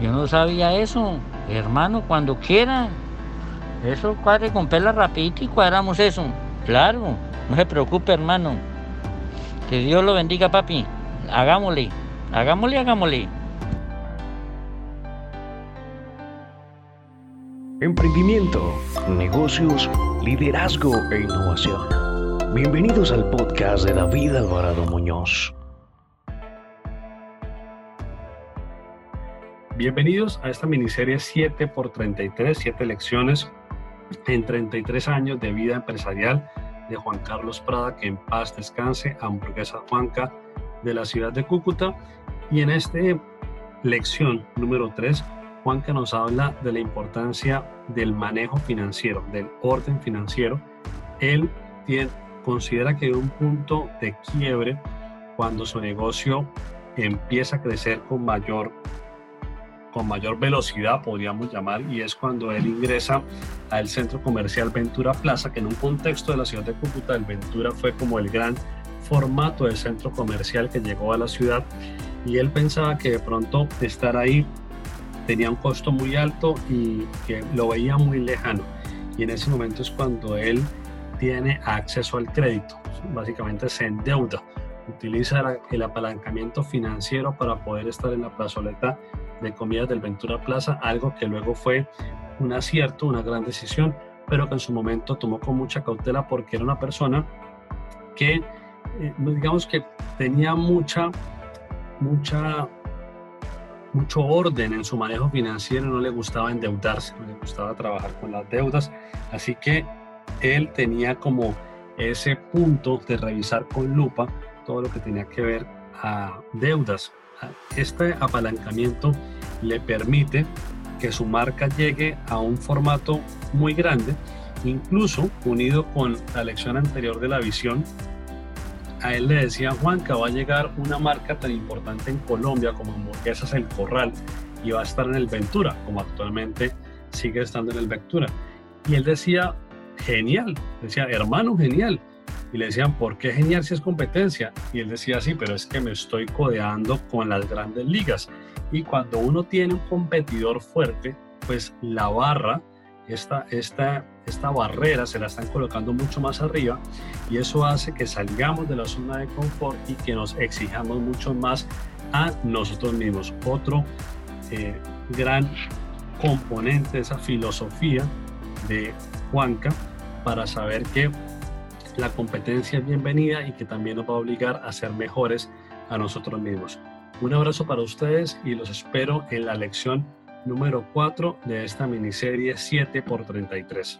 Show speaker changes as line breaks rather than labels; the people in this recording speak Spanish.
Yo no sabía eso. Hermano, cuando quiera. Eso cuadre con pela rapidito y cuadramos eso. Claro, no se preocupe, hermano. Que Dios lo bendiga, papi. Hagámosle, hagámosle, hagámosle.
Emprendimiento, negocios, liderazgo e innovación. Bienvenidos al podcast de David Alvarado Muñoz.
Bienvenidos a esta miniserie 7 por 33, 7 lecciones en 33 años de vida empresarial de Juan Carlos Prada, que en paz descanse, hamburguesa Juanca de la ciudad de Cúcuta. Y en esta lección número 3, Juanca nos habla de la importancia del manejo financiero, del orden financiero. Él considera que hay un punto de quiebre cuando su negocio empieza a crecer con mayor con mayor velocidad, podríamos llamar, y es cuando él ingresa al centro comercial Ventura Plaza, que en un contexto de la ciudad de Cúcuta, el Ventura fue como el gran formato del centro comercial que llegó a la ciudad, y él pensaba que de pronto estar ahí tenía un costo muy alto y que lo veía muy lejano. Y en ese momento es cuando él tiene acceso al crédito, básicamente se endeuda utiliza el apalancamiento financiero para poder estar en la plazoleta de comidas del Ventura Plaza, algo que luego fue un acierto, una gran decisión, pero que en su momento tomó con mucha cautela porque era una persona que, eh, digamos que tenía mucha, mucha, mucho orden en su manejo financiero, no le gustaba endeudarse, no le gustaba trabajar con las deudas, así que él tenía como ese punto de revisar con lupa todo lo que tenía que ver a deudas. Este apalancamiento le permite que su marca llegue a un formato muy grande, incluso unido con la lección anterior de la visión. A él le decía Juan que va a llegar una marca tan importante en Colombia como Hamburguesas El Corral y va a estar en el Ventura, como actualmente sigue estando en el Ventura. Y él decía, genial, decía, hermano, genial y le decían, ¿por qué genial si es competencia? Y él decía, sí, pero es que me estoy codeando con las grandes ligas. Y cuando uno tiene un competidor fuerte, pues la barra, esta, esta, esta barrera se la están colocando mucho más arriba y eso hace que salgamos de la zona de confort y que nos exijamos mucho más a nosotros mismos. Otro eh, gran componente de esa filosofía de Juanca para saber que la competencia es bienvenida y que también nos va a obligar a ser mejores a nosotros mismos. Un abrazo para ustedes y los espero en la lección número 4 de esta miniserie 7 x 33.